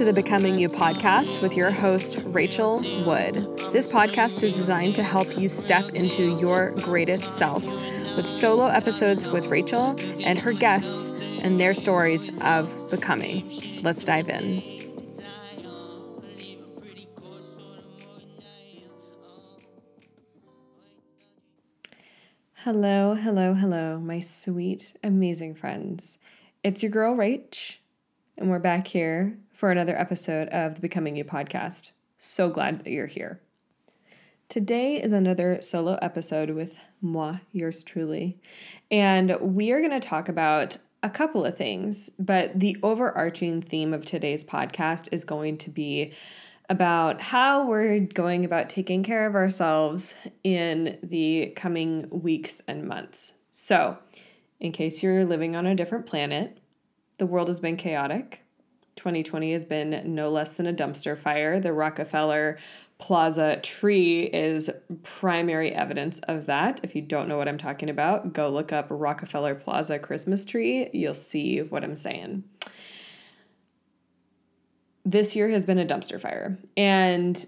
To the Becoming You podcast with your host, Rachel Wood. This podcast is designed to help you step into your greatest self with solo episodes with Rachel and her guests and their stories of becoming. Let's dive in. Hello, hello, hello, my sweet, amazing friends. It's your girl, Rach, and we're back here for another episode of the Becoming You podcast. So glad that you're here. Today is another solo episode with moi, yours truly, and we are going to talk about a couple of things, but the overarching theme of today's podcast is going to be about how we're going about taking care of ourselves in the coming weeks and months. So, in case you're living on a different planet, the world has been chaotic. 2020 has been no less than a dumpster fire. The Rockefeller Plaza tree is primary evidence of that. If you don't know what I'm talking about, go look up Rockefeller Plaza Christmas tree. You'll see what I'm saying this year has been a dumpster fire. And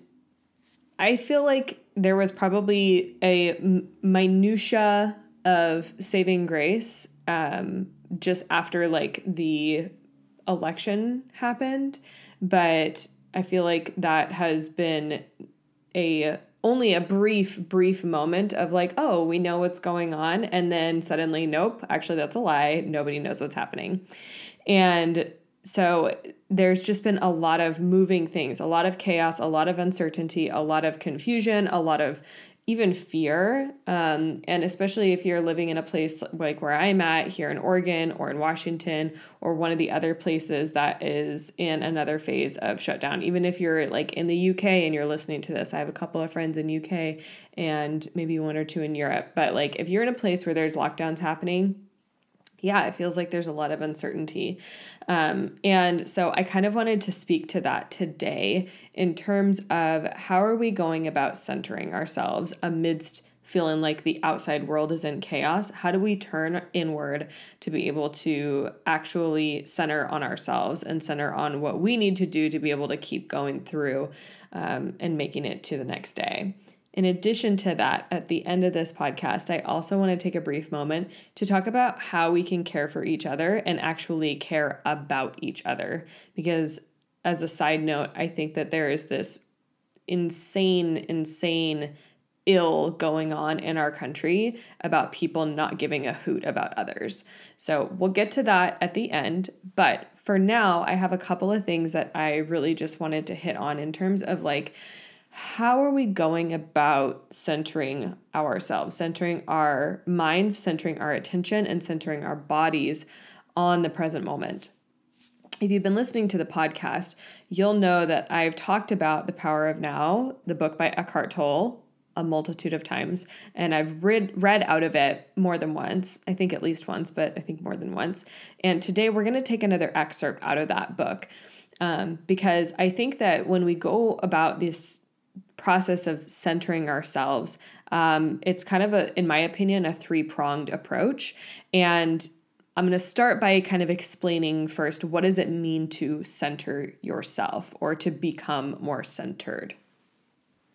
I feel like there was probably a minutia of saving grace um, just after like the election happened, but I feel like that has been a only a brief brief moment of like oh we know what's going on and then suddenly nope actually that's a lie. Nobody knows what's happening. And so there's just been a lot of moving things, a lot of chaos, a lot of uncertainty, a lot of confusion, a lot of even fear. Um, and especially if you're living in a place like where I'm at here in Oregon or in Washington or one of the other places that is in another phase of shutdown. Even if you're like in the UK and you're listening to this, I have a couple of friends in UK and maybe one or two in Europe. But like if you're in a place where there's lockdowns happening, yeah, it feels like there's a lot of uncertainty. Um, and so I kind of wanted to speak to that today in terms of how are we going about centering ourselves amidst feeling like the outside world is in chaos? How do we turn inward to be able to actually center on ourselves and center on what we need to do to be able to keep going through um, and making it to the next day? In addition to that, at the end of this podcast, I also want to take a brief moment to talk about how we can care for each other and actually care about each other. Because, as a side note, I think that there is this insane, insane ill going on in our country about people not giving a hoot about others. So, we'll get to that at the end. But for now, I have a couple of things that I really just wanted to hit on in terms of like, how are we going about centering ourselves, centering our minds, centering our attention, and centering our bodies on the present moment? If you've been listening to the podcast, you'll know that I've talked about The Power of Now, the book by Eckhart Tolle, a multitude of times, and I've read read out of it more than once. I think at least once, but I think more than once. And today we're going to take another excerpt out of that book um, because I think that when we go about this process of centering ourselves. Um, it's kind of a, in my opinion, a three pronged approach. And I'm going to start by kind of explaining first what does it mean to center yourself or to become more centered.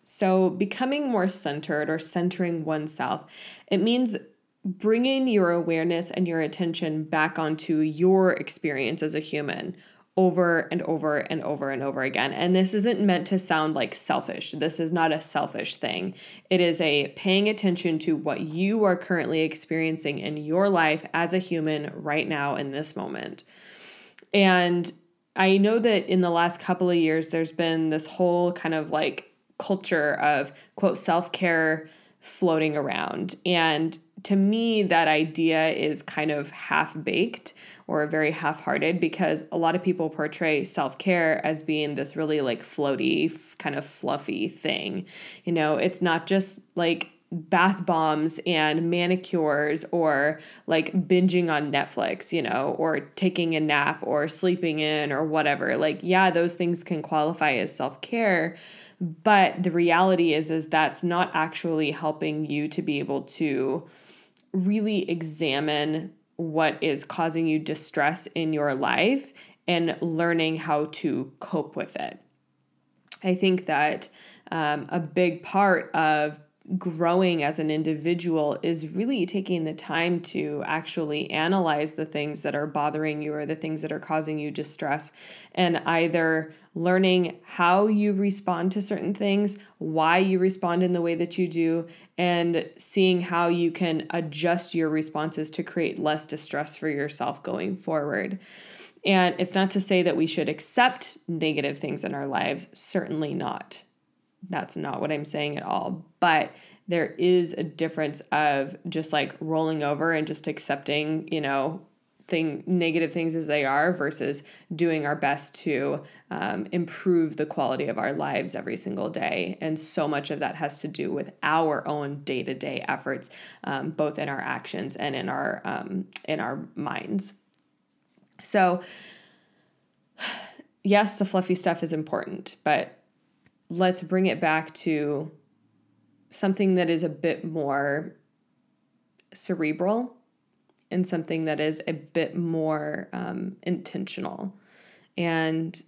So, becoming more centered or centering oneself, it means bringing your awareness and your attention back onto your experience as a human over and over and over and over again. And this isn't meant to sound like selfish. This is not a selfish thing. It is a paying attention to what you are currently experiencing in your life as a human right now in this moment. And I know that in the last couple of years, there's been this whole kind of like culture of quote self care floating around. And to me, that idea is kind of half baked or very half hearted because a lot of people portray self care as being this really like floaty, kind of fluffy thing. You know, it's not just like bath bombs and manicures or like binging on Netflix, you know, or taking a nap or sleeping in or whatever. Like yeah, those things can qualify as self-care, but the reality is is that's not actually helping you to be able to really examine what is causing you distress in your life and learning how to cope with it. I think that um, a big part of growing as an individual is really taking the time to actually analyze the things that are bothering you or the things that are causing you distress and either learning how you respond to certain things, why you respond in the way that you do, and seeing how you can adjust your responses to create less distress for yourself going forward. And it's not to say that we should accept negative things in our lives, certainly not. That's not what I'm saying at all. But there is a difference of just like rolling over and just accepting, you know, thing negative things as they are versus doing our best to um, improve the quality of our lives every single day and so much of that has to do with our own day-to-day efforts um, both in our actions and in our um, in our minds so yes the fluffy stuff is important but let's bring it back to something that is a bit more cerebral and something that is a bit more um, intentional and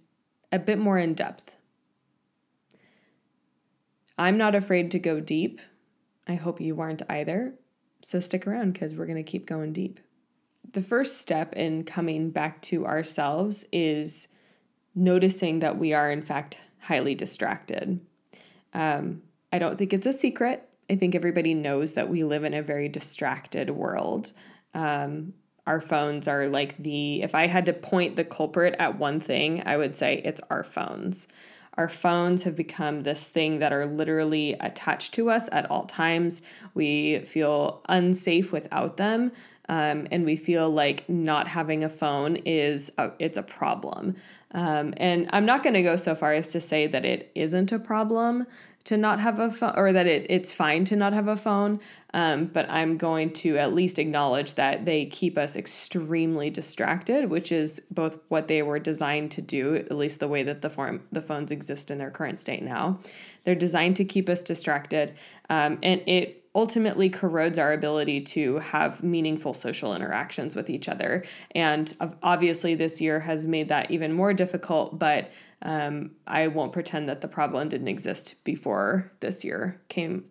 a bit more in depth. I'm not afraid to go deep. I hope you aren't either. So stick around because we're going to keep going deep. The first step in coming back to ourselves is noticing that we are, in fact, highly distracted. Um, I don't think it's a secret. I think everybody knows that we live in a very distracted world. Um, our phones are like the, if I had to point the culprit at one thing, I would say it's our phones. Our phones have become this thing that are literally attached to us at all times. We feel unsafe without them. Um, and we feel like not having a phone is a, it's a problem. Um, and I'm not going to go so far as to say that it isn't a problem to not have a phone or that it, it's fine to not have a phone um, but i'm going to at least acknowledge that they keep us extremely distracted which is both what they were designed to do at least the way that the form the phones exist in their current state now. They're designed to keep us distracted um, and it ultimately corrodes our ability to have meaningful social interactions with each other and obviously this year has made that even more difficult but um, I won't pretend that the problem didn't exist before this year came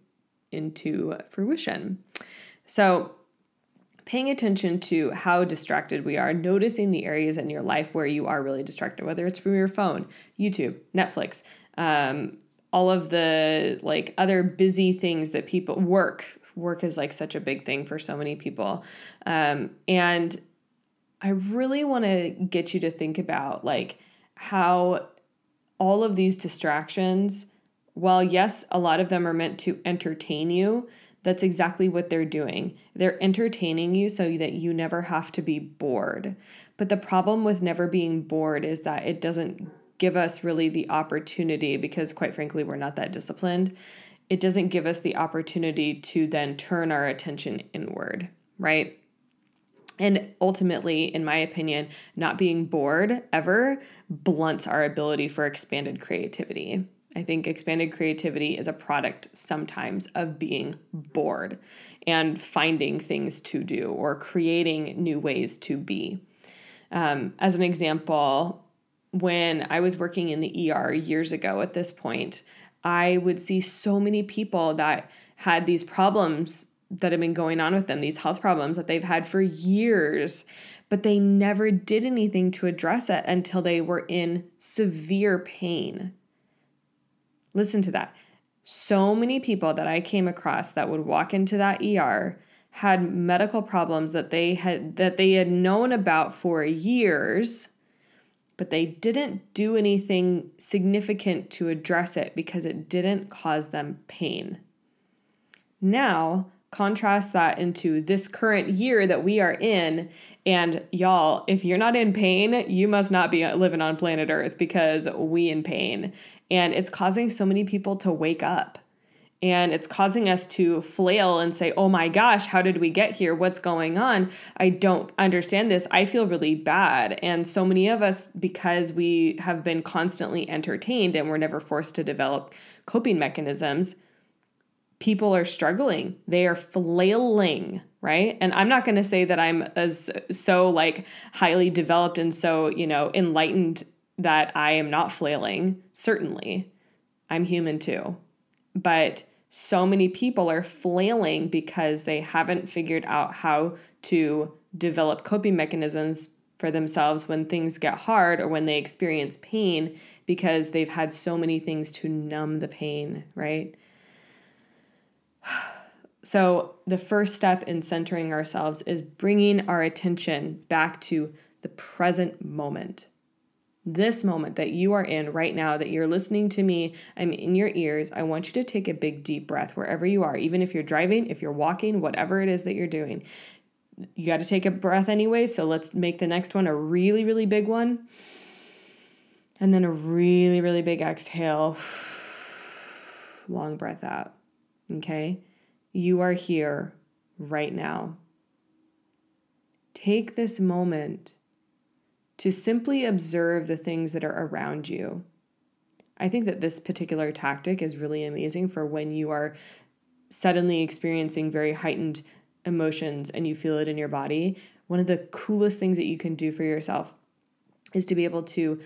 into fruition. So, paying attention to how distracted we are, noticing the areas in your life where you are really distracted, whether it's from your phone, YouTube, Netflix, um, all of the like other busy things that people work. Work is like such a big thing for so many people. Um, and I really want to get you to think about like how all of these distractions, while yes, a lot of them are meant to entertain you, that's exactly what they're doing. They're entertaining you so that you never have to be bored. But the problem with never being bored is that it doesn't give us really the opportunity, because quite frankly, we're not that disciplined. It doesn't give us the opportunity to then turn our attention inward, right? And ultimately, in my opinion, not being bored ever blunts our ability for expanded creativity. I think expanded creativity is a product sometimes of being bored and finding things to do or creating new ways to be. Um, as an example, when I was working in the ER years ago at this point, I would see so many people that had these problems that have been going on with them, these health problems that they've had for years, but they never did anything to address it until they were in severe pain. Listen to that. So many people that I came across that would walk into that ER had medical problems that they had that they had known about for years but they didn't do anything significant to address it because it didn't cause them pain. Now, contrast that into this current year that we are in and y'all if you're not in pain you must not be living on planet earth because we in pain and it's causing so many people to wake up and it's causing us to flail and say oh my gosh how did we get here what's going on i don't understand this i feel really bad and so many of us because we have been constantly entertained and we're never forced to develop coping mechanisms people are struggling. They are flailing, right? And I'm not going to say that I'm as so like highly developed and so, you know, enlightened that I am not flailing. Certainly. I'm human too. But so many people are flailing because they haven't figured out how to develop coping mechanisms for themselves when things get hard or when they experience pain because they've had so many things to numb the pain, right? So, the first step in centering ourselves is bringing our attention back to the present moment. This moment that you are in right now, that you're listening to me, I'm in your ears. I want you to take a big deep breath wherever you are, even if you're driving, if you're walking, whatever it is that you're doing. You got to take a breath anyway, so let's make the next one a really, really big one. And then a really, really big exhale. Long breath out. Okay? You are here right now. Take this moment to simply observe the things that are around you. I think that this particular tactic is really amazing for when you are suddenly experiencing very heightened emotions and you feel it in your body. One of the coolest things that you can do for yourself is to be able to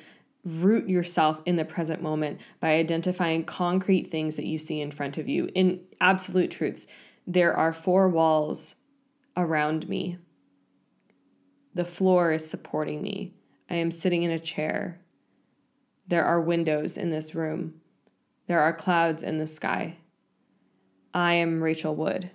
root yourself in the present moment by identifying concrete things that you see in front of you in absolute truths. There are four walls around me. The floor is supporting me. I am sitting in a chair. There are windows in this room. There are clouds in the sky. I am Rachel Wood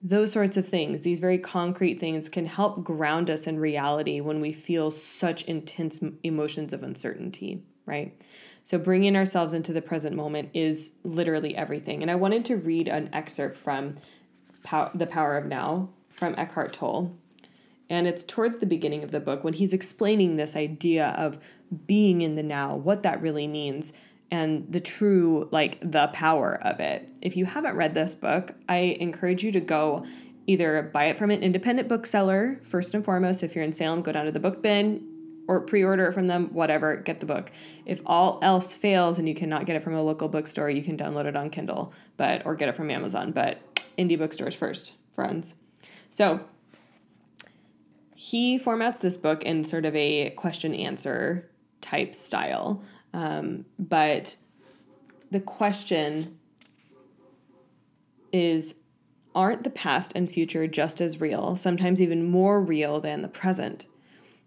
those sorts of things, these very concrete things, can help ground us in reality when we feel such intense emotions of uncertainty, right? So, bringing ourselves into the present moment is literally everything. And I wanted to read an excerpt from Pow- The Power of Now from Eckhart Tolle. And it's towards the beginning of the book when he's explaining this idea of being in the now, what that really means and the true like the power of it. If you haven't read this book, I encourage you to go either buy it from an independent bookseller first and foremost if you're in Salem, go down to the book bin or pre-order it from them, whatever, get the book. If all else fails and you cannot get it from a local bookstore, you can download it on Kindle, but or get it from Amazon, but indie bookstores first, friends. So, he formats this book in sort of a question answer type style. Um, but the question is aren't the past and future just as real, sometimes even more real than the present?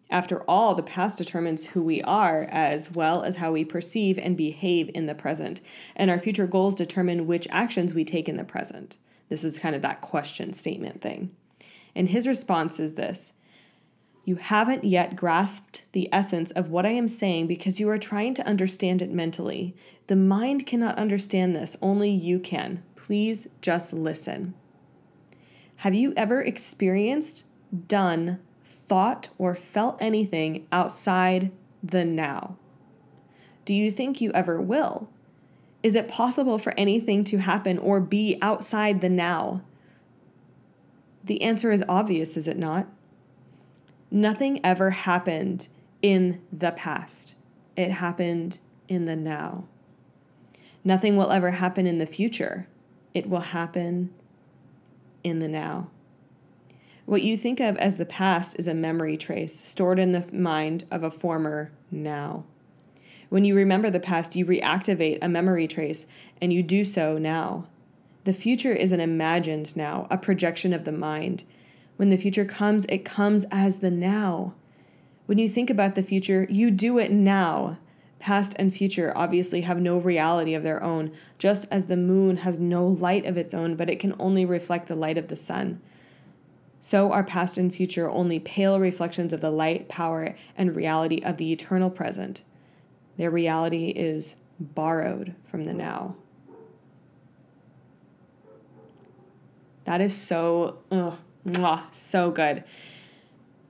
After all, the past determines who we are as well as how we perceive and behave in the present, and our future goals determine which actions we take in the present. This is kind of that question statement thing. And his response is this you haven't yet grasped the essence of what I am saying because you are trying to understand it mentally. The mind cannot understand this, only you can. Please just listen. Have you ever experienced, done, thought, or felt anything outside the now? Do you think you ever will? Is it possible for anything to happen or be outside the now? The answer is obvious, is it not? Nothing ever happened in the past, it happened in the now. Nothing will ever happen in the future, it will happen in the now. What you think of as the past is a memory trace stored in the mind of a former now. When you remember the past, you reactivate a memory trace, and you do so now. The future is an imagined now, a projection of the mind. When the future comes, it comes as the now. When you think about the future, you do it now. Past and future obviously have no reality of their own, just as the moon has no light of its own, but it can only reflect the light of the sun. So are past and future only pale reflections of the light, power, and reality of the eternal present. Their reality is borrowed from the now. That is so, ugh, Mwah, so good.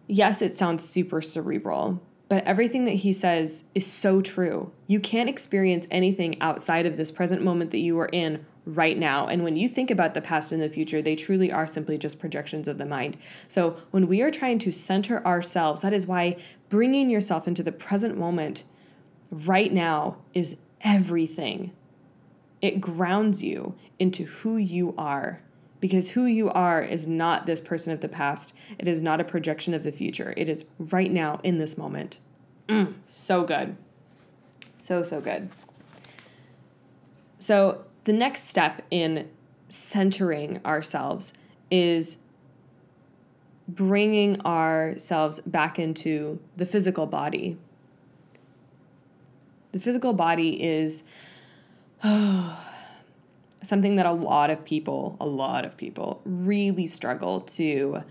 Yes, it sounds super cerebral, but everything that he says is so true. You can't experience anything outside of this present moment that you are in right now. And when you think about the past and the future, they truly are simply just projections of the mind. So when we are trying to center ourselves, that is why bringing yourself into the present moment right now is everything. it grounds you into who you are because who you are is not this person of the past. It is not a projection of the future. It is right now in this moment. Mm, so good. So, so good. So, the next step in centering ourselves is bringing ourselves back into the physical body. The physical body is oh, something that a lot of people, a lot of people really struggle to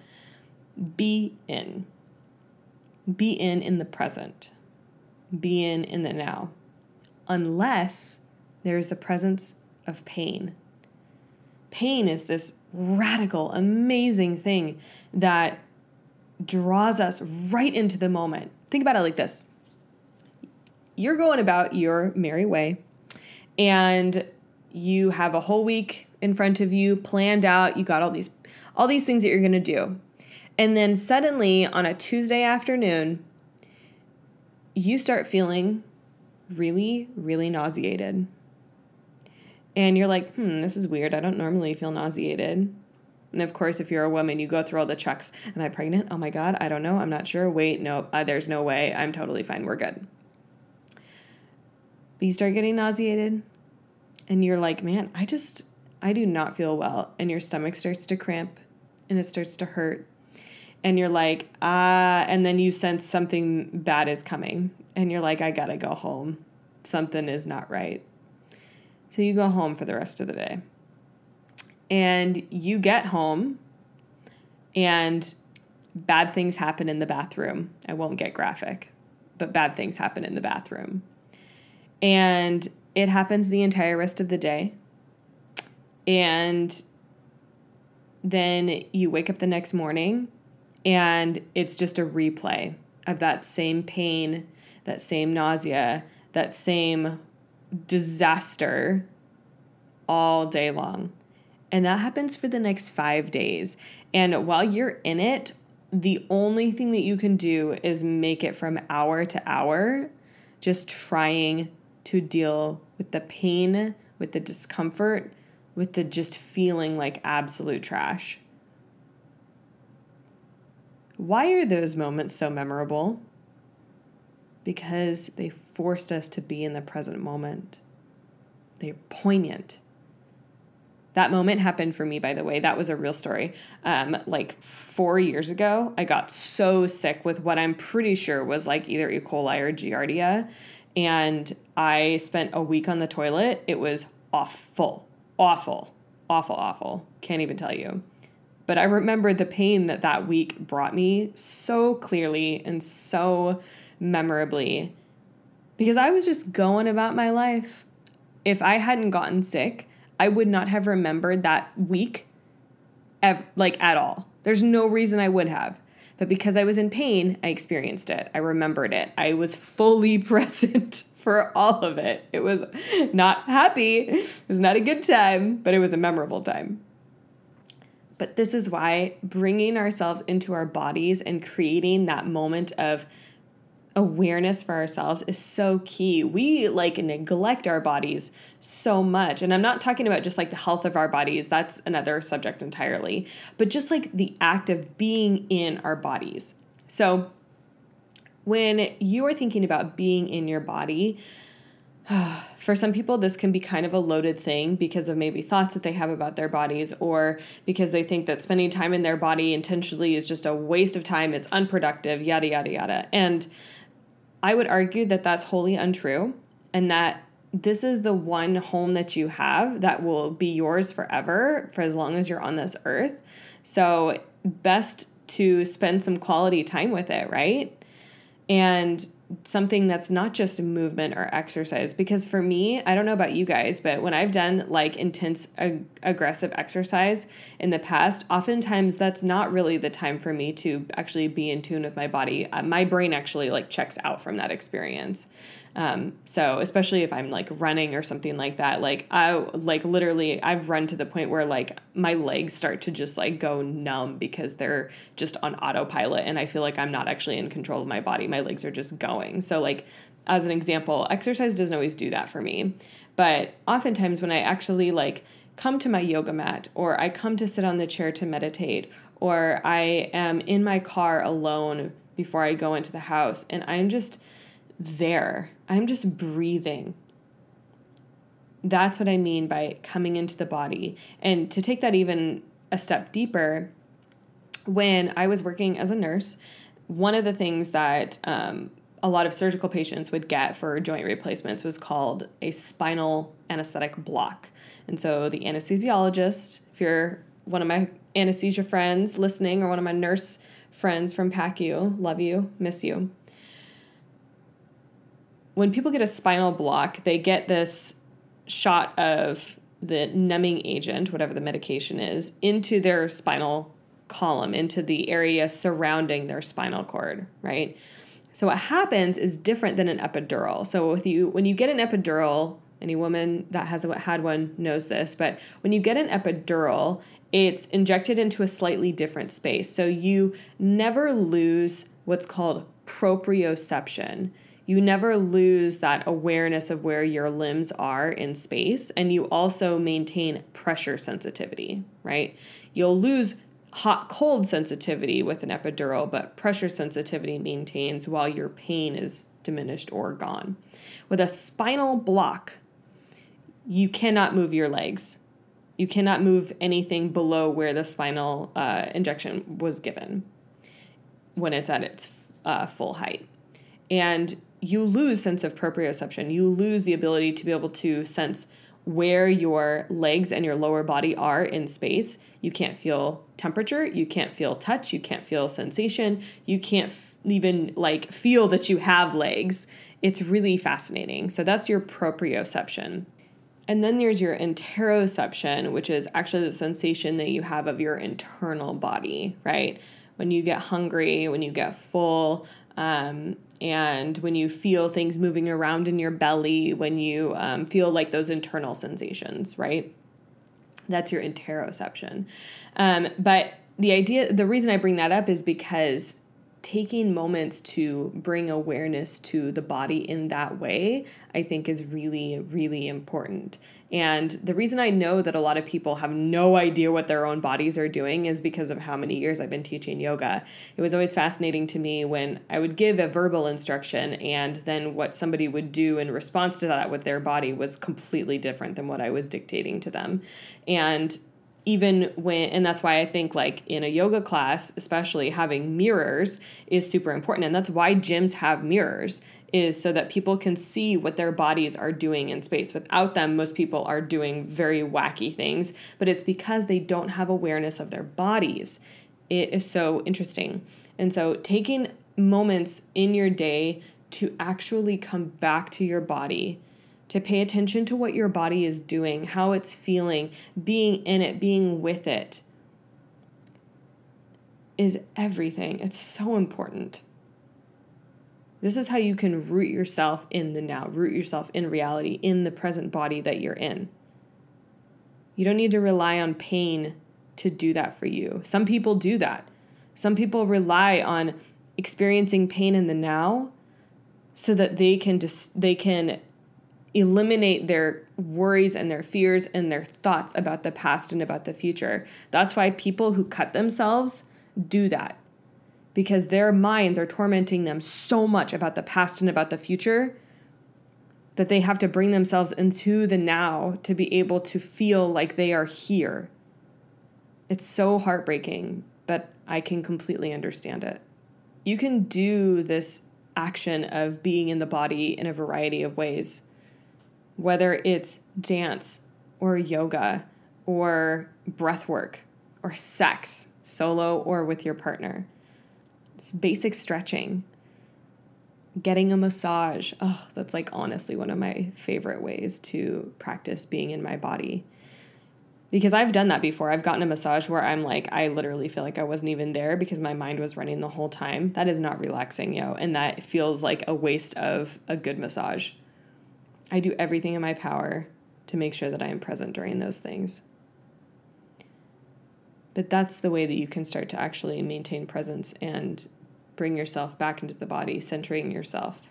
be in. Be in in the present. Be in in the now. Unless there's the presence of pain. Pain is this radical, amazing thing that draws us right into the moment. Think about it like this you're going about your merry way, and you have a whole week in front of you planned out you got all these all these things that you're going to do. And then suddenly on a tuesday afternoon you start feeling really really nauseated. And you're like hmm this is weird. I don't normally feel nauseated. And of course if you're a woman you go through all the checks. Am i pregnant? Oh my god i don't know. I'm not sure. Wait no uh, there's no way. I'm totally fine. We're good. But you start getting nauseated and you're like, man, I just, I do not feel well. And your stomach starts to cramp and it starts to hurt. And you're like, ah, and then you sense something bad is coming. And you're like, I gotta go home. Something is not right. So you go home for the rest of the day. And you get home and bad things happen in the bathroom. I won't get graphic, but bad things happen in the bathroom. And it happens the entire rest of the day. And then you wake up the next morning and it's just a replay of that same pain, that same nausea, that same disaster all day long. And that happens for the next five days. And while you're in it, the only thing that you can do is make it from hour to hour, just trying to deal with the pain, with the discomfort, with the just feeling like absolute trash. Why are those moments so memorable? Because they forced us to be in the present moment. They're poignant. That moment happened for me, by the way. That was a real story. Um, like four years ago, I got so sick with what I'm pretty sure was like either E. coli or Giardia and I spent a week on the toilet. It was awful, awful, awful, awful. Can't even tell you. But I remember the pain that that week brought me so clearly and so memorably because I was just going about my life. If I hadn't gotten sick, I would not have remembered that week like at all. There's no reason I would have. But because I was in pain, I experienced it. I remembered it. I was fully present for all of it. It was not happy. It was not a good time, but it was a memorable time. But this is why bringing ourselves into our bodies and creating that moment of awareness for ourselves is so key. We like neglect our bodies so much. And I'm not talking about just like the health of our bodies, that's another subject entirely, but just like the act of being in our bodies. So when you are thinking about being in your body, for some people, this can be kind of a loaded thing because of maybe thoughts that they have about their bodies, or because they think that spending time in their body intentionally is just a waste of time, it's unproductive, yada, yada, yada. And I would argue that that's wholly untrue and that this is the one home that you have that will be yours forever for as long as you're on this earth. So, best to spend some quality time with it, right? And something that's not just movement or exercise because for me i don't know about you guys but when i've done like intense ag- aggressive exercise in the past oftentimes that's not really the time for me to actually be in tune with my body. Uh, my brain actually like checks out from that experience um, so especially if I'm like running or something like that, like I like literally I've run to the point where like my legs start to just like go numb because they're just on autopilot and I feel like I'm not actually in control of my body. My legs are just going. So, like, as an example, exercise doesn't always do that for me. But oftentimes, when I actually like come to my yoga mat or I come to sit on the chair to meditate or I am in my car alone before I go into the house and I'm just there, I'm just breathing. That's what I mean by coming into the body. And to take that even a step deeper, when I was working as a nurse, one of the things that um, a lot of surgical patients would get for joint replacements was called a spinal anesthetic block. And so the anesthesiologist, if you're one of my anesthesia friends listening or one of my nurse friends from PACU, love you, miss you. When people get a spinal block, they get this shot of the numbing agent, whatever the medication is, into their spinal column, into the area surrounding their spinal cord, right? So what happens is different than an epidural. So with you when you get an epidural, any woman that has had one knows this, but when you get an epidural, it's injected into a slightly different space. So you never lose what's called proprioception. You never lose that awareness of where your limbs are in space, and you also maintain pressure sensitivity, right? You'll lose hot cold sensitivity with an epidural, but pressure sensitivity maintains while your pain is diminished or gone. With a spinal block, you cannot move your legs. You cannot move anything below where the spinal uh, injection was given when it's at its uh, full height. And you lose sense of proprioception. You lose the ability to be able to sense where your legs and your lower body are in space. You can't feel temperature, you can't feel touch, you can't feel sensation, you can't f- even like feel that you have legs. It's really fascinating. So that's your proprioception. And then there's your interoception, which is actually the sensation that you have of your internal body, right? When you get hungry, when you get full, um, and when you feel things moving around in your belly, when you um, feel like those internal sensations, right? That's your interoception. Um, but the idea, the reason I bring that up is because taking moments to bring awareness to the body in that way, I think is really, really important. And the reason I know that a lot of people have no idea what their own bodies are doing is because of how many years I've been teaching yoga. It was always fascinating to me when I would give a verbal instruction and then what somebody would do in response to that with their body was completely different than what I was dictating to them. And even when and that's why i think like in a yoga class especially having mirrors is super important and that's why gyms have mirrors is so that people can see what their bodies are doing in space without them most people are doing very wacky things but it's because they don't have awareness of their bodies it is so interesting and so taking moments in your day to actually come back to your body to pay attention to what your body is doing, how it's feeling, being in it, being with it is everything. It's so important. This is how you can root yourself in the now, root yourself in reality, in the present body that you're in. You don't need to rely on pain to do that for you. Some people do that. Some people rely on experiencing pain in the now so that they can just they can eliminate their worries and their fears and their thoughts about the past and about the future. That's why people who cut themselves do that because their minds are tormenting them so much about the past and about the future that they have to bring themselves into the now to be able to feel like they are here. It's so heartbreaking, but I can completely understand it. You can do this action of being in the body in a variety of ways whether it's dance or yoga or breath work or sex, solo or with your partner. Basic stretching. Getting a massage. Oh, that's like honestly one of my favorite ways to practice being in my body. Because I've done that before. I've gotten a massage where I'm like, I literally feel like I wasn't even there because my mind was running the whole time. That is not relaxing, yo. And that feels like a waste of a good massage. I do everything in my power to make sure that I am present during those things. But that's the way that you can start to actually maintain presence and bring yourself back into the body, centering yourself.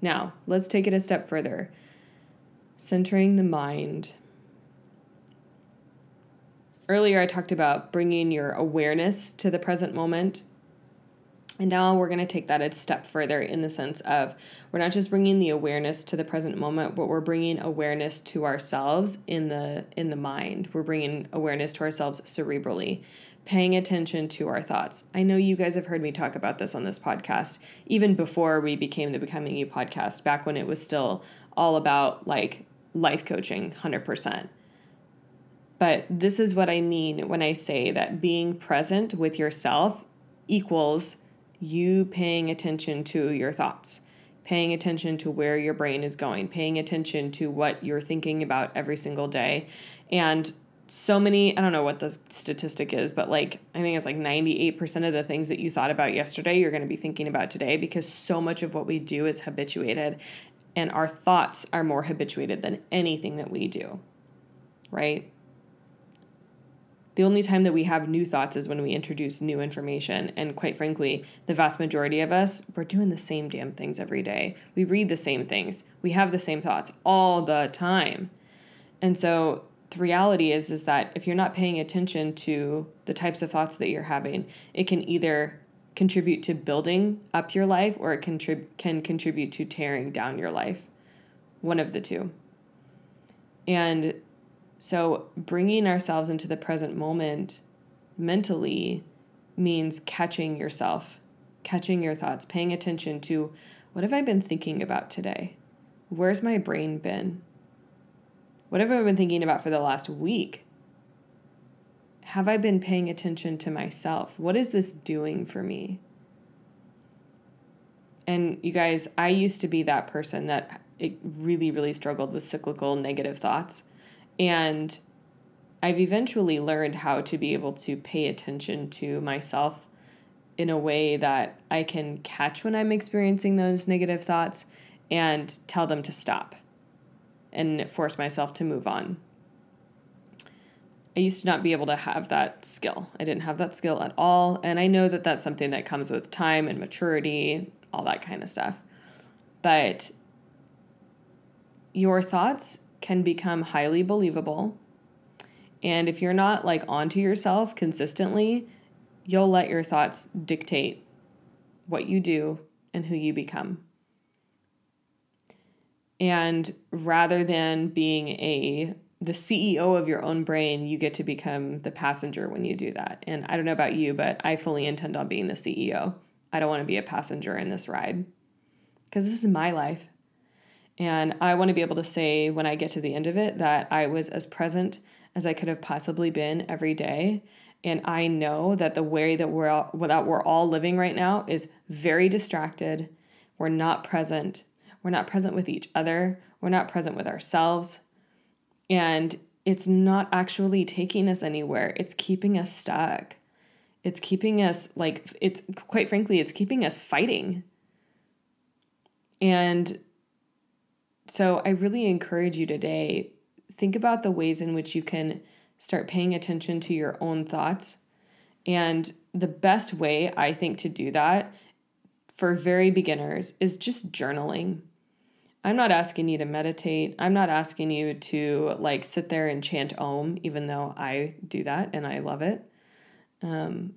Now, let's take it a step further. Centering the mind. Earlier, I talked about bringing your awareness to the present moment and now we're going to take that a step further in the sense of we're not just bringing the awareness to the present moment, but we're bringing awareness to ourselves in the in the mind. We're bringing awareness to ourselves cerebrally, paying attention to our thoughts. I know you guys have heard me talk about this on this podcast even before we became the Becoming You podcast, back when it was still all about like life coaching 100%. But this is what I mean when I say that being present with yourself equals you paying attention to your thoughts, paying attention to where your brain is going, paying attention to what you're thinking about every single day. And so many, I don't know what the statistic is, but like I think it's like 98% of the things that you thought about yesterday, you're going to be thinking about today because so much of what we do is habituated and our thoughts are more habituated than anything that we do. Right? The only time that we have new thoughts is when we introduce new information. And quite frankly, the vast majority of us, we're doing the same damn things every day. We read the same things. We have the same thoughts all the time. And so the reality is is that if you're not paying attention to the types of thoughts that you're having, it can either contribute to building up your life or it contrib- can contribute to tearing down your life. One of the two. And so, bringing ourselves into the present moment mentally means catching yourself, catching your thoughts, paying attention to what have I been thinking about today? Where's my brain been? What have I been thinking about for the last week? Have I been paying attention to myself? What is this doing for me? And you guys, I used to be that person that it really, really struggled with cyclical negative thoughts. And I've eventually learned how to be able to pay attention to myself in a way that I can catch when I'm experiencing those negative thoughts and tell them to stop and force myself to move on. I used to not be able to have that skill. I didn't have that skill at all. And I know that that's something that comes with time and maturity, all that kind of stuff. But your thoughts can become highly believable. And if you're not like onto yourself consistently, you'll let your thoughts dictate what you do and who you become. And rather than being a the CEO of your own brain, you get to become the passenger when you do that. And I don't know about you, but I fully intend on being the CEO. I don't want to be a passenger in this ride because this is my life. And I want to be able to say when I get to the end of it that I was as present as I could have possibly been every day. And I know that the way that we're all, that we're all living right now is very distracted. We're not present. We're not present with each other. We're not present with ourselves. And it's not actually taking us anywhere. It's keeping us stuck. It's keeping us like it's quite frankly, it's keeping us fighting. And so I really encourage you today think about the ways in which you can start paying attention to your own thoughts. And the best way I think to do that for very beginners is just journaling. I'm not asking you to meditate. I'm not asking you to like sit there and chant Om, even though I do that and I love it. Um,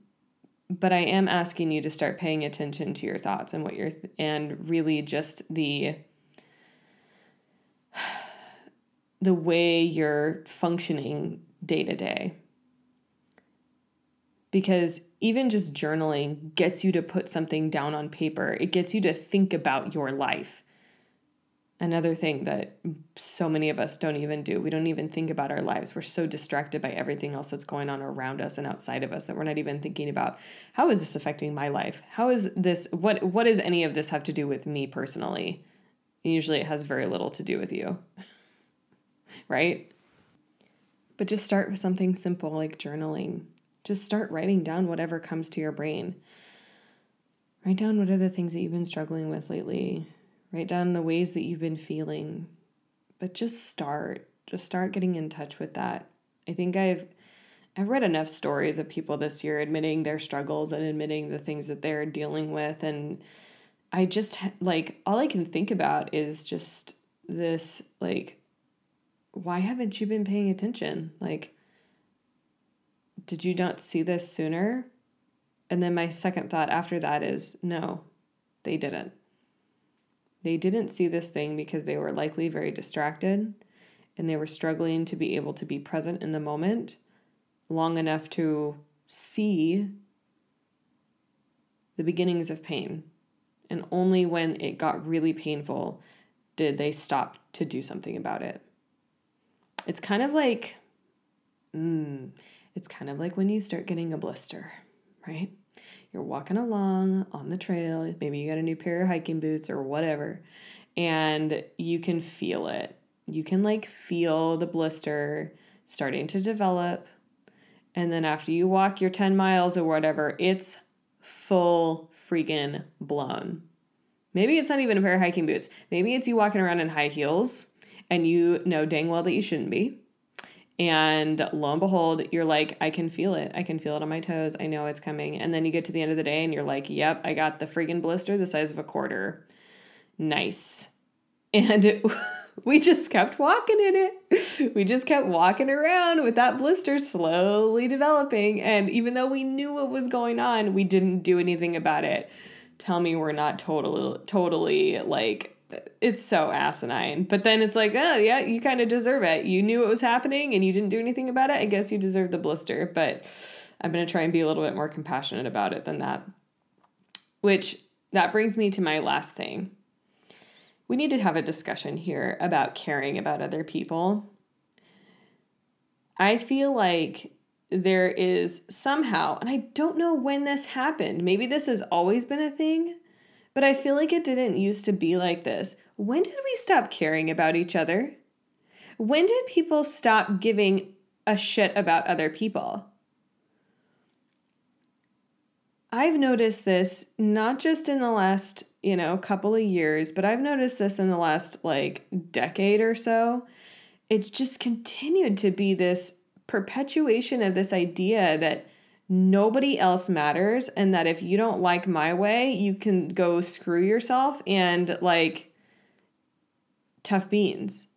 but I am asking you to start paying attention to your thoughts and what you're, th- and really just the the way you're functioning day to day. Because even just journaling gets you to put something down on paper, it gets you to think about your life. Another thing that so many of us don't even do. We don't even think about our lives. We're so distracted by everything else that's going on around us and outside of us that we're not even thinking about how is this affecting my life? How is this what what does any of this have to do with me personally? Usually it has very little to do with you. right? But just start with something simple like journaling. Just start writing down whatever comes to your brain. Write down what are the things that you've been struggling with lately. Write down the ways that you've been feeling. But just start. Just start getting in touch with that. I think I've I've read enough stories of people this year admitting their struggles and admitting the things that they're dealing with and I just like all I can think about is just this like why haven't you been paying attention? Like did you not see this sooner? And then my second thought after that is no, they didn't. They didn't see this thing because they were likely very distracted and they were struggling to be able to be present in the moment long enough to see the beginnings of pain. And only when it got really painful did they stop to do something about it. It's kind of like, mm, it's kind of like when you start getting a blister, right? You're walking along on the trail, maybe you got a new pair of hiking boots or whatever, and you can feel it. You can like feel the blister starting to develop. And then after you walk your 10 miles or whatever, it's full freaking blown. Maybe it's not even a pair of hiking boots. Maybe it's you walking around in high heels and you know dang well that you shouldn't be. And lo and behold, you're like, I can feel it. I can feel it on my toes. I know it's coming. And then you get to the end of the day and you're like, yep, I got the friggin' blister the size of a quarter. Nice. And it, we just kept walking in it. We just kept walking around with that blister slowly developing. And even though we knew what was going on, we didn't do anything about it. Tell me we're not totally, totally like it's so asinine. But then it's like, oh yeah, you kind of deserve it. You knew it was happening and you didn't do anything about it. I guess you deserve the blister. But I'm gonna try and be a little bit more compassionate about it than that. Which that brings me to my last thing. We need to have a discussion here about caring about other people. I feel like there is somehow, and I don't know when this happened, maybe this has always been a thing, but I feel like it didn't used to be like this. When did we stop caring about each other? When did people stop giving a shit about other people? I've noticed this not just in the last, you know, a couple of years, but I've noticed this in the last like decade or so. It's just continued to be this perpetuation of this idea that nobody else matters and that if you don't like my way, you can go screw yourself and like tough beans.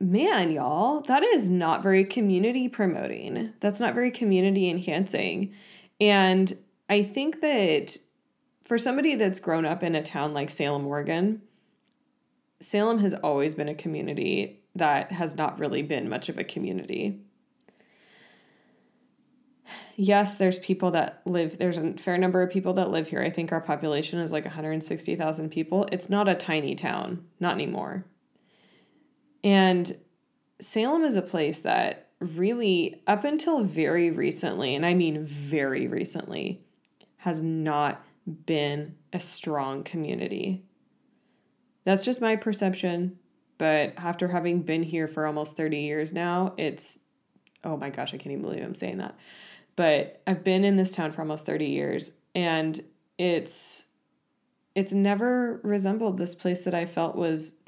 Man, y'all, that is not very community promoting. That's not very community enhancing. And I think that for somebody that's grown up in a town like Salem, Oregon, Salem has always been a community that has not really been much of a community yes, there's people that live, there's a fair number of people that live here. I think our population is like 160,000 people. It's not a tiny town, not anymore. And Salem is a place that really, up until very recently, and I mean very recently, has not been a strong community. That's just my perception. But after having been here for almost 30 years now, it's, oh my gosh, I can't even believe I'm saying that but I've been in this town for almost 30 years and it's it's never resembled this place that I felt was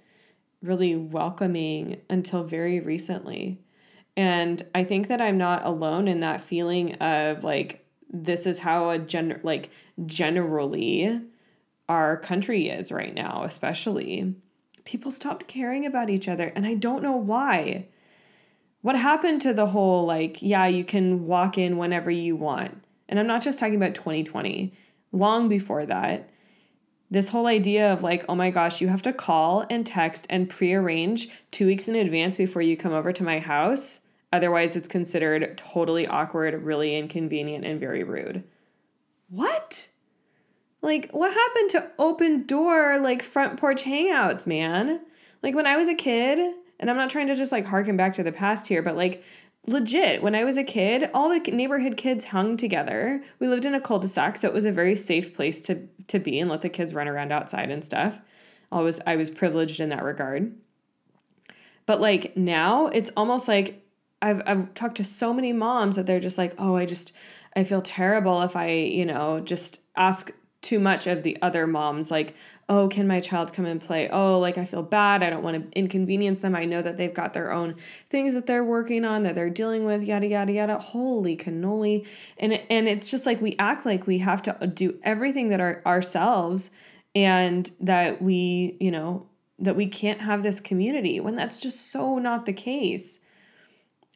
really welcoming until very recently. And I think that I'm not alone in that feeling of like this is how a gen like generally our country is right now, especially. People stopped caring about each other and I don't know why. What happened to the whole like, yeah, you can walk in whenever you want? And I'm not just talking about 2020, long before that. This whole idea of like, oh my gosh, you have to call and text and prearrange two weeks in advance before you come over to my house. Otherwise, it's considered totally awkward, really inconvenient, and very rude. What? Like, what happened to open door, like front porch hangouts, man? Like, when I was a kid, and I'm not trying to just like harken back to the past here, but like legit, when I was a kid, all the neighborhood kids hung together. We lived in a cul-de-sac, so it was a very safe place to to be and let the kids run around outside and stuff. I was I was privileged in that regard. But like now, it's almost like I've I've talked to so many moms that they're just like, "Oh, I just I feel terrible if I, you know, just ask too much of the other moms like oh can my child come and play? Oh like i feel bad. I don't want to inconvenience them. I know that they've got their own things that they're working on that they're dealing with yada yada yada holy cannoli. And and it's just like we act like we have to do everything that are ourselves and that we you know that we can't have this community when that's just so not the case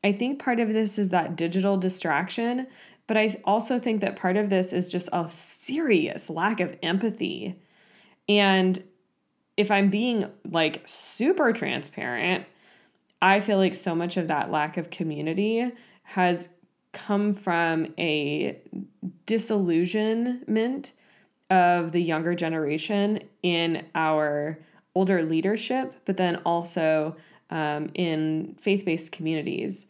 i think part of this is that digital distraction but I also think that part of this is just a serious lack of empathy. And if I'm being like super transparent, I feel like so much of that lack of community has come from a disillusionment of the younger generation in our older leadership, but then also um, in faith based communities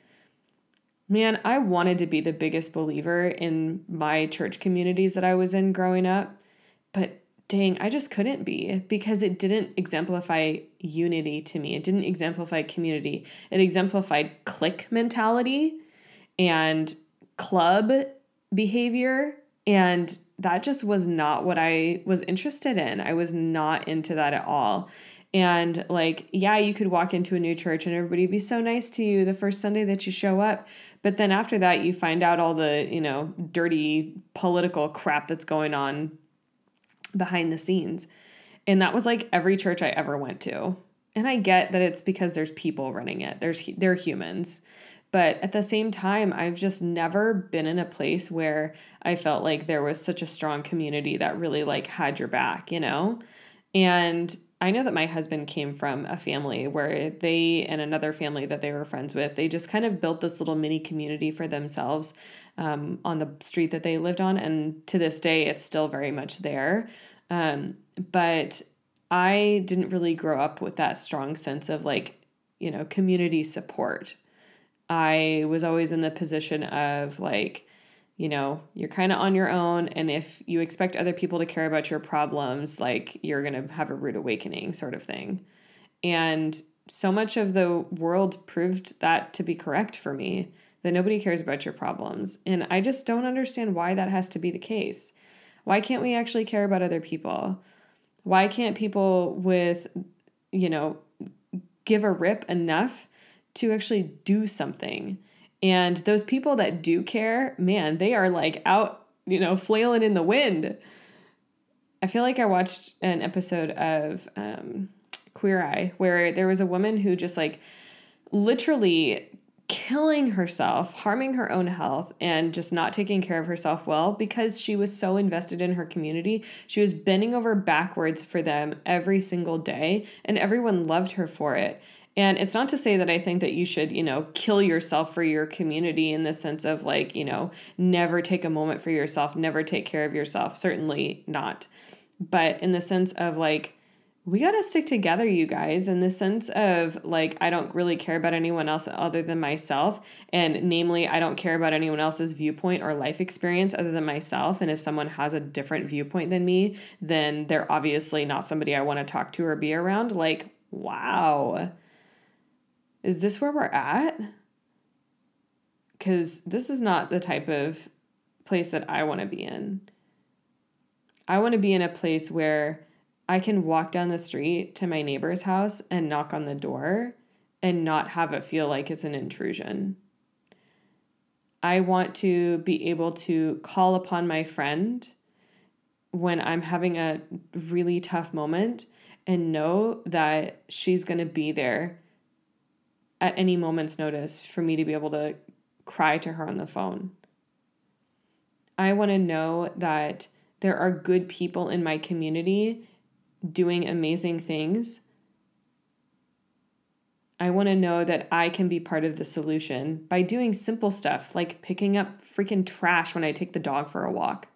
man, I wanted to be the biggest believer in my church communities that I was in growing up, but dang, I just couldn't be because it didn't exemplify unity to me. It didn't exemplify community. It exemplified clique mentality and club behavior. And that just was not what I was interested in. I was not into that at all. And like, yeah, you could walk into a new church and everybody be so nice to you the first Sunday that you show up. But then after that, you find out all the, you know, dirty political crap that's going on behind the scenes. And that was like every church I ever went to. And I get that it's because there's people running it. There's they're humans. But at the same time, I've just never been in a place where I felt like there was such a strong community that really like had your back, you know? And I know that my husband came from a family where they and another family that they were friends with, they just kind of built this little mini community for themselves um, on the street that they lived on. And to this day, it's still very much there. Um, but I didn't really grow up with that strong sense of like, you know, community support. I was always in the position of like, you know, you're kind of on your own. And if you expect other people to care about your problems, like you're going to have a rude awakening, sort of thing. And so much of the world proved that to be correct for me that nobody cares about your problems. And I just don't understand why that has to be the case. Why can't we actually care about other people? Why can't people with, you know, give a rip enough to actually do something? And those people that do care, man, they are like out, you know, flailing in the wind. I feel like I watched an episode of um, Queer Eye where there was a woman who just like literally killing herself, harming her own health, and just not taking care of herself well because she was so invested in her community. She was bending over backwards for them every single day, and everyone loved her for it. And it's not to say that I think that you should, you know, kill yourself for your community in the sense of like, you know, never take a moment for yourself, never take care of yourself. Certainly not. But in the sense of like, we got to stick together, you guys, in the sense of like, I don't really care about anyone else other than myself. And namely, I don't care about anyone else's viewpoint or life experience other than myself. And if someone has a different viewpoint than me, then they're obviously not somebody I want to talk to or be around. Like, wow is this where we're at? Because this is not the type of place that I want to be in. I want to be in a place where I can walk down the street to my neighbor's house and knock on the door and not have it feel like it's an intrusion. I want to be able to call upon my friend when I'm having a really tough moment and know that she's going to be there at any moment's notice for me to be able to cry to her on the phone. I want to know that there are good people in my community doing amazing things. I want to know that I can be part of the solution by doing simple stuff like picking up freaking trash when I take the dog for a walk.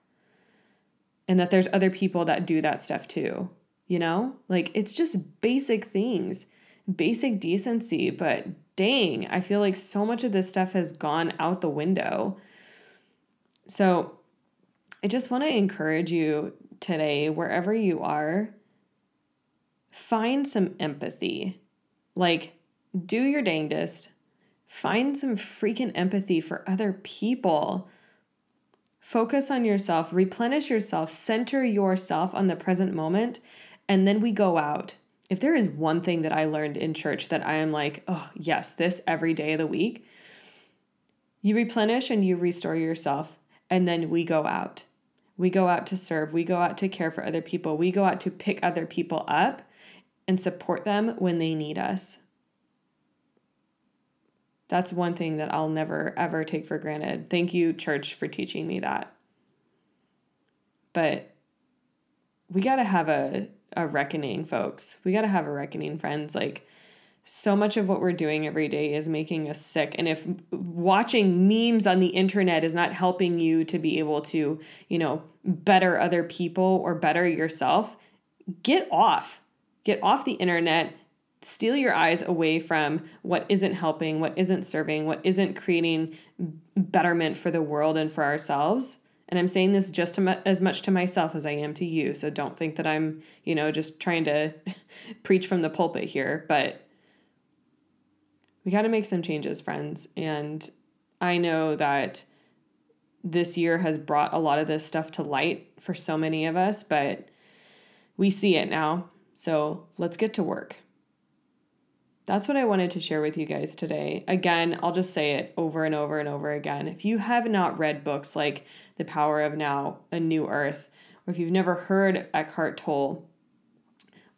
And that there's other people that do that stuff too. You know? Like it's just basic things basic decency, but dang, I feel like so much of this stuff has gone out the window. So I just want to encourage you today, wherever you are, find some empathy. Like, do your dangdest. Find some freaking empathy for other people. Focus on yourself, replenish yourself, center yourself on the present moment, and then we go out. If there is one thing that I learned in church that I am like, oh, yes, this every day of the week, you replenish and you restore yourself, and then we go out. We go out to serve, we go out to care for other people, we go out to pick other people up and support them when they need us. That's one thing that I'll never ever take for granted. Thank you, church, for teaching me that. But we got to have a, a reckoning, folks. We got to have a reckoning, friends. Like, so much of what we're doing every day is making us sick. And if watching memes on the internet is not helping you to be able to, you know, better other people or better yourself, get off. Get off the internet steal your eyes away from what isn't helping, what isn't serving, what isn't creating betterment for the world and for ourselves. And I'm saying this just as much to myself as I am to you. So don't think that I'm, you know, just trying to preach from the pulpit here. But we got to make some changes, friends. And I know that this year has brought a lot of this stuff to light for so many of us, but we see it now. So let's get to work that's what I wanted to share with you guys today. Again, I'll just say it over and over and over again. If you have not read books like The Power of Now, A New Earth, or if you've never heard Eckhart Tolle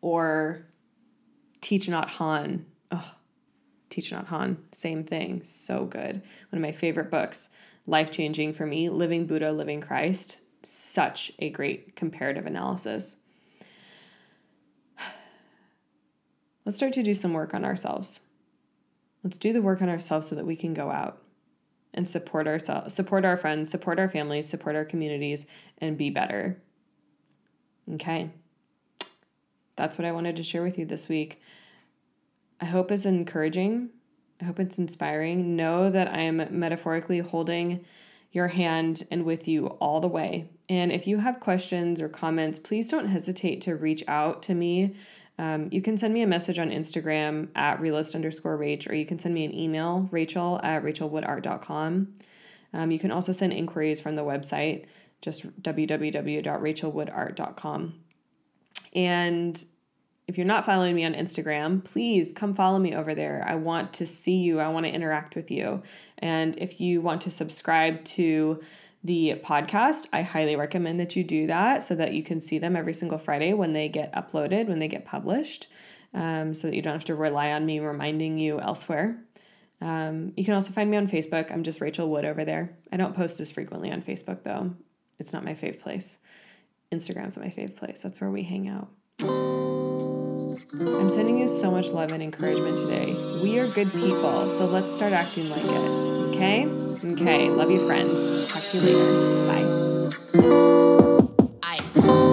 or Teach Nhat Hanh, oh, Thich Nhat Hanh, same thing, so good. One of my favorite books, life changing for me, Living Buddha, Living Christ. Such a great comparative analysis. Let's start to do some work on ourselves. Let's do the work on ourselves so that we can go out and support ourselves, support our friends, support our families, support our communities, and be better. Okay. That's what I wanted to share with you this week. I hope it's encouraging. I hope it's inspiring. Know that I am metaphorically holding your hand and with you all the way. And if you have questions or comments, please don't hesitate to reach out to me um, you can send me a message on Instagram at realist underscore rach, or you can send me an email, rachel at rachelwoodart.com. Um, you can also send inquiries from the website, just www.rachelwoodart.com. And if you're not following me on Instagram, please come follow me over there. I want to see you, I want to interact with you. And if you want to subscribe to the podcast, I highly recommend that you do that so that you can see them every single Friday when they get uploaded, when they get published, um, so that you don't have to rely on me reminding you elsewhere. Um, you can also find me on Facebook. I'm just Rachel Wood over there. I don't post as frequently on Facebook though. It's not my fave place. Instagram's my fave place. That's where we hang out. I'm sending you so much love and encouragement today. We are good people, so let's start acting like it, okay? Okay. Love you, friends. Talk to you later. Bye. I.